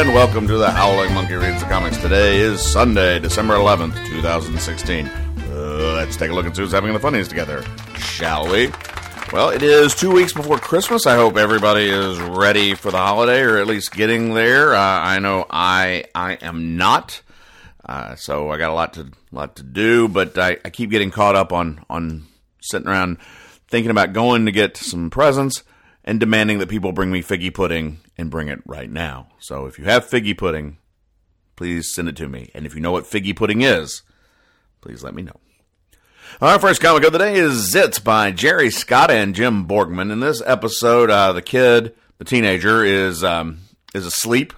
and welcome to the Howling Monkey Reads the Comics. Today is Sunday, December 11th, 2016. Uh, let's take a look see who's having the funnies together, shall we? Well, it is two weeks before Christmas. I hope everybody is ready for the holiday, or at least getting there. Uh, I know I I am not, uh, so I got a lot to lot to do. But I, I keep getting caught up on on sitting around thinking about going to get some presents and demanding that people bring me figgy pudding and bring it right now. So if you have figgy pudding, please send it to me. And if you know what figgy pudding is, please let me know. Our first comic of the day is Zits by Jerry Scott and Jim Borgman. In this episode, uh, the kid, the teenager, is um, is asleep,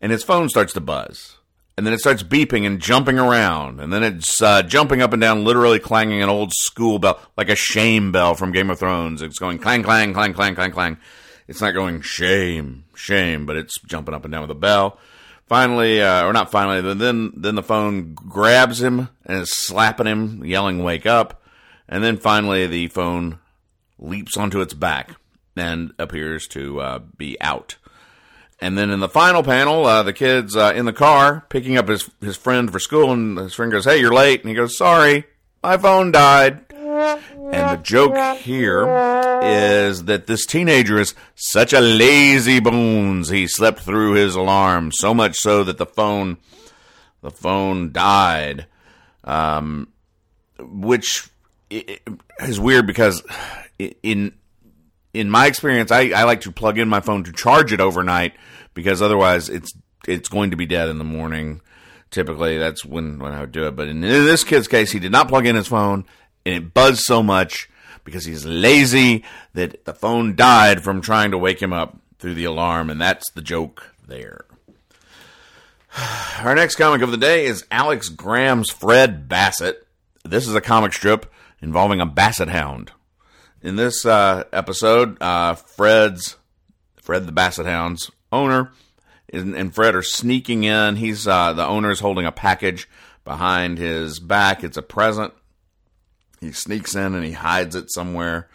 and his phone starts to buzz and then it starts beeping and jumping around, and then it's uh, jumping up and down, literally clanging an old school bell, like a shame bell from Game of Thrones. It's going clang, clang, clang, clang, clang, clang. It's not going shame, shame, but it's jumping up and down with a bell. Finally, uh, or not finally, but then then the phone grabs him and is slapping him, yelling "Wake up!" And then finally, the phone leaps onto its back and appears to uh, be out. And then in the final panel, uh, the kid's uh, in the car picking up his his friend for school, and his friend goes, "Hey, you're late," and he goes, "Sorry, my phone died." And the joke here is that this teenager is such a lazy bones. He slept through his alarm so much so that the phone the phone died, um, which is weird because in in my experience, I, I like to plug in my phone to charge it overnight because otherwise it's it's going to be dead in the morning. Typically, that's when, when I would do it. But in, this kid's case, he did not plug in his phone, and it buzzed so much because he's lazy that the phone died from trying to wake him up through the alarm, and that's the joke there. Our next comic of the day is Alex Graham's Fred Basset. This is a comic strip involving a basset hound. In this uh, episode, uh, Fred's Fred the Basset Hound's owner and Fred are sneaking in. He's uh, the owner is holding a package behind his back. It's a present. He sneaks in and he hides it somewhere.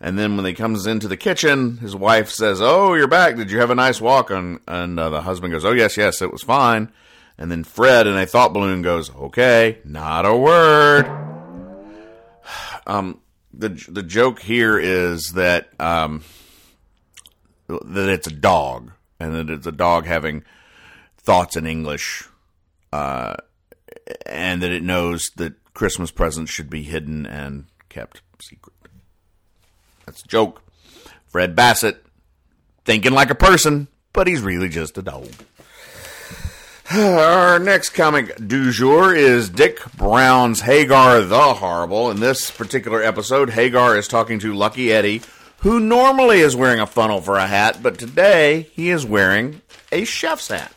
And then when he comes into the kitchen, his wife says, "Oh, you're back. Did you have a nice walk?" And, and uh, the husband goes, "Oh yes, yes, it was fine." And then Fred in a thought balloon goes, "Okay, not a word." Um, the the joke here is that um, that it's a dog and that it's a dog having thoughts in English, uh, and that it knows that Christmas presents should be hidden and kept secret. That's a joke. Fred Basset thinking like a person, but he's really just a dog. Our next comic du jour is Dik Browne's Hagar the Horrible. In this particular episode, Hagar is talking to Lucky Eddie, who normally is wearing a funnel for a hat, but today he is wearing a chef's hat.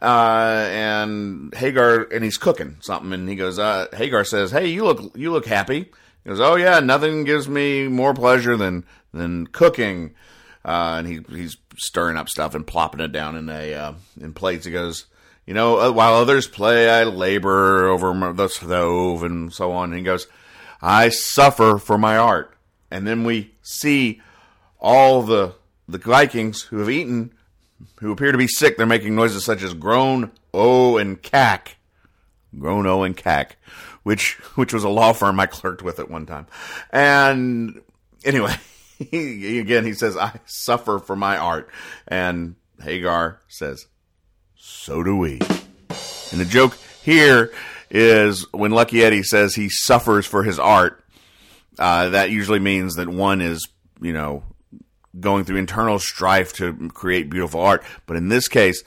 Uh, and Hagar, and he's cooking something, and he goes, uh, Hagar says, "Hey, you look, you look happy." He goes, "Oh yeah, nothing gives me more pleasure than than cooking." Uh, and he he's stirring up stuff and plopping it down in a uh, in plates. He goes, you know, uh, while others play, I labor over the stove and so on. And he goes, I suffer for my art. And then we see all the the Vikings who have eaten, who appear to be sick. They're making noises such as groan, oh, and cack. Groan, oh, and cack, which which was a law firm I clerked with at one time. And anyway, he, again, he says, I suffer for my art. And Hagar says, so do we. And the joke here is when Lucky Eddie says he suffers for his art, uh, that usually means that one is, you know, going through internal strife to create beautiful art. But in this case,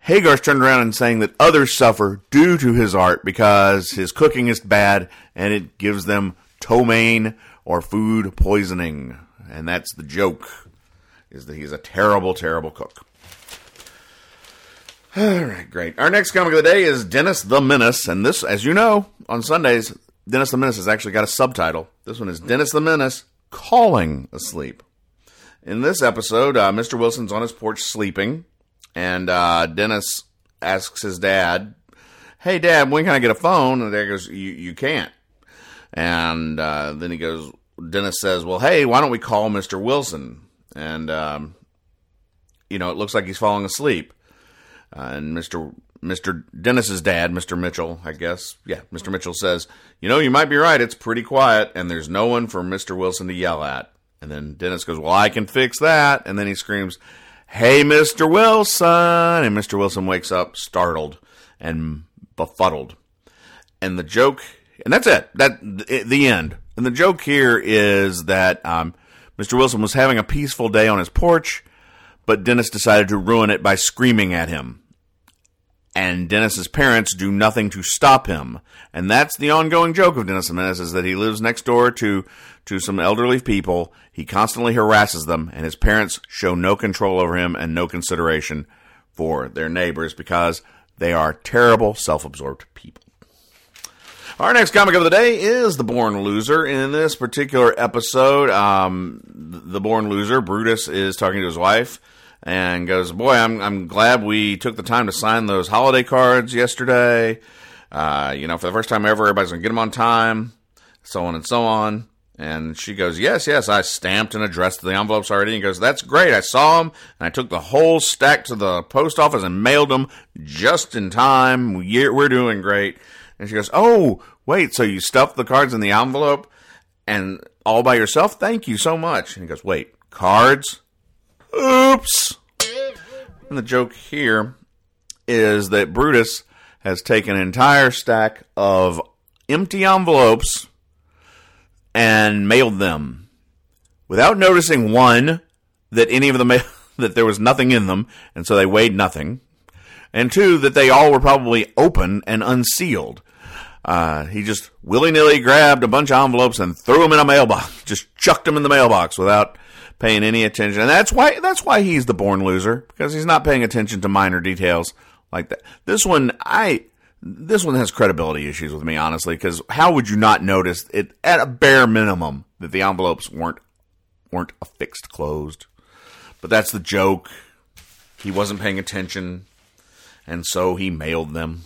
Hagar's turned around and saying that others suffer due to his art because his cooking is bad and it gives them ptomaine or food poisoning. And that's the joke, is that he's a terrible, terrible cook. All right, great. Our next comic of the day is Dennis the Menace, and this, as you know, on Sundays, Dennis the Menace has actually got a subtitle. This one is Dennis the Menace Calling Asleep. In this episode, uh, Mr. Wilson's on his porch sleeping, and uh, Dennis asks his dad, "Hey, Dad, when can I get a phone?" And Dad goes, "You you can't." And uh, then he goes, Dennis says, "Well, hey, why don't we call Mr. Wilson?" And um, you know, it looks like he's falling asleep. Uh, and Mr. Mr. Dennis's dad, Mr. Mitchell, I guess, yeah, Mr. Mitchell says, you know, you might be right. It's pretty quiet, and there's no one for Mr. Wilson to yell at. And then Dennis goes, well, I can fix that. And then he screams, hey, Mr. Wilson. And Mr. Wilson wakes up startled and befuddled. And the joke, and that's it. That the end. And the joke here is that um, Mr. Wilson was having a peaceful day on his porch, but Dennis decided to ruin it by screaming at him. And Dennis's parents do nothing to stop him. And that's the ongoing joke of Dennis the is that he lives next door to to some elderly people. He constantly harasses them, and his parents show no control over him and no consideration for their neighbors because they are terrible, self absorbed people. Our next comic of the day is The Born Loser. In this particular episode, um, The Born Loser, Brutus is talking to his wife and goes, Boy, I'm, I'm glad we took the time to sign those holiday cards yesterday. Uh, you know, for the first time ever, everybody's going to get them on time, so on and so on. And she goes, Yes, yes, I stamped and addressed the envelopes already. And he goes, That's great. I saw them, and I took the whole stack to the post office and mailed them just in time. We're doing great. And she goes, Oh, wait, so you stuffed the cards in the envelope and all by yourself? Thank you so much. And he goes, Wait, cards? Oops. And the joke here is that Brutus has taken an entire stack of empty envelopes and mailed them without noticing one that any of them that there was nothing in them and so they weighed nothing and two that they all were probably open and unsealed uh, he just willy-nilly grabbed a bunch of envelopes and threw them in a mailbox just chucked them in the mailbox without paying any attention and that's why that's why he's the born loser because he's not paying attention to minor details like that this one i this one has credibility issues with me, honestly, because how would you not notice it at a bare minimum that the envelopes weren't weren't affixed closed? But that's the joke. He wasn't paying attention, and so he mailed them.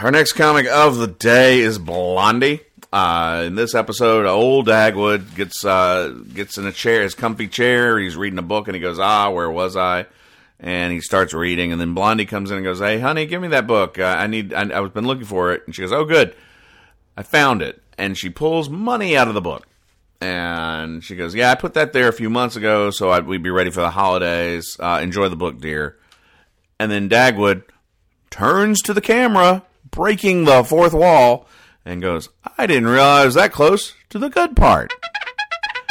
Our next comic of the day is Blondie. Uh, in this episode, old Dagwood gets uh, gets in a chair, his comfy chair. He's reading a book, and he goes, "Ah, where was I?" and he starts reading, and then Blondie comes in and goes, "Hey, honey, give me that book. Uh, I need. I, I've been looking for it." And she goes, "Oh, good, I found it." And she pulls money out of the book, and she goes, "Yeah, I put that there a few months ago, so I'd, we'd be ready for the holidays. Uh, enjoy the book, dear." And then Dagwood turns to the camera, breaking the fourth wall, and goes, "I didn't realize that close to the good part."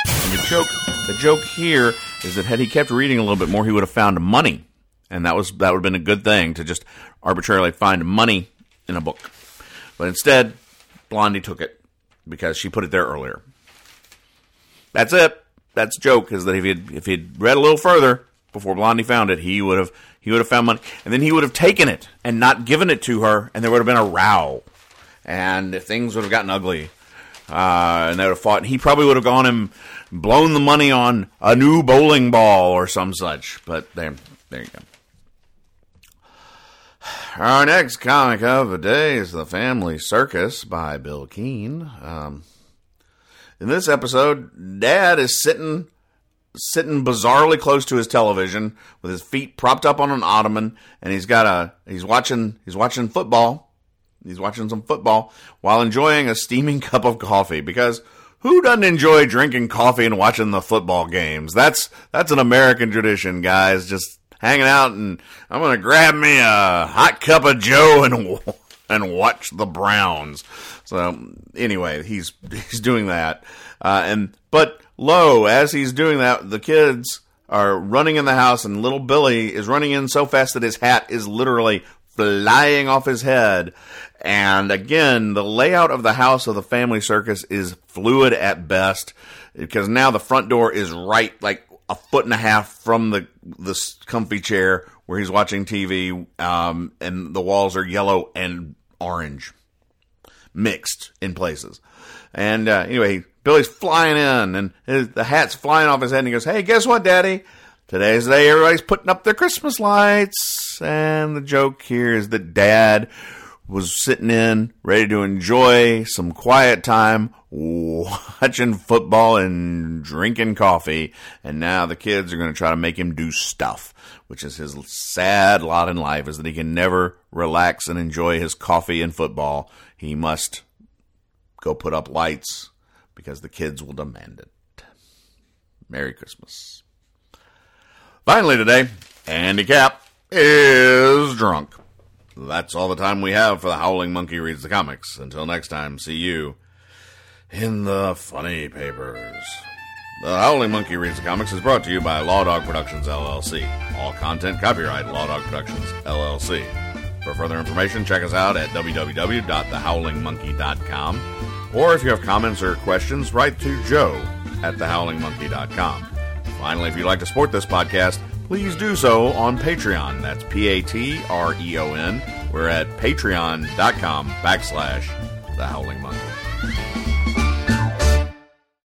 And the joke, the joke here is that had he kept reading a little bit more, he would have found money, and that was that would have been a good thing to just arbitrarily find money in a book. But instead, Blondie took it because she put it there earlier. That's it. That's joke is that if he'd if he'd read a little further before Blondie found it, he would have he would have found money, and then he would have taken it and not given it to her, and there would have been a row, and things would have gotten ugly, uh, and they would have fought. He probably would have gone and blown the money on a new bowling ball or some such. But there, there you go. Our next comic of the day is The Family Circus by Bill Keane. Um, in this episode, Dad is sitting sitting bizarrely close to his television with his feet propped up on an ottoman, and he's got a he's watching he's watching football. He's watching some football while enjoying a steaming cup of coffee because who doesn't enjoy drinking coffee and watching the football games? That's that's an American tradition, guys. Just hanging out and I'm gonna grab me a hot cup of Joe and and watch the Browns. So anyway, he's he's doing that, uh, and but lo, as he's doing that, the kids are running in the house, and little Billy is running in so fast that his hat is literally flying off his head. And again, the layout of the house of the family circus is fluid at best because now the front door is right like a foot and a half from the this comfy chair where he's watching TV, um, and the walls are yellow and orange mixed in places. And uh, anyway, Billy's flying in, and his, the hat's flying off his head, and he goes, "Hey, guess what, Daddy? Today's the day everybody's putting up their Christmas lights." And the joke here is that Dad was sitting in, ready to enjoy some quiet time, watching football and drinking coffee, and now the kids are going to try to make him do stuff, which is his sad lot in life, is that he can never relax and enjoy his coffee and football. He must go put up lights because the kids will demand it. Merry Christmas. Finally today, Andy Capp is drunk. That's all the time we have for the Howling Monkey Reads the Comics. Until next time, see you in the funny papers. The Howling Monkey Reads the Comics is brought to you by Law Dog Productions LLC. All content copyright Law Dog Productions LLC. For further information, check us out at www.thehowlingmonkey.com. Or if you have comments or questions, write to joe at thehowlingmonkey.com. Finally, if you'd like to support this podcast, please do so on Patreon. That's P A T R E O N. We're at patreon.com backslash the howling monkey.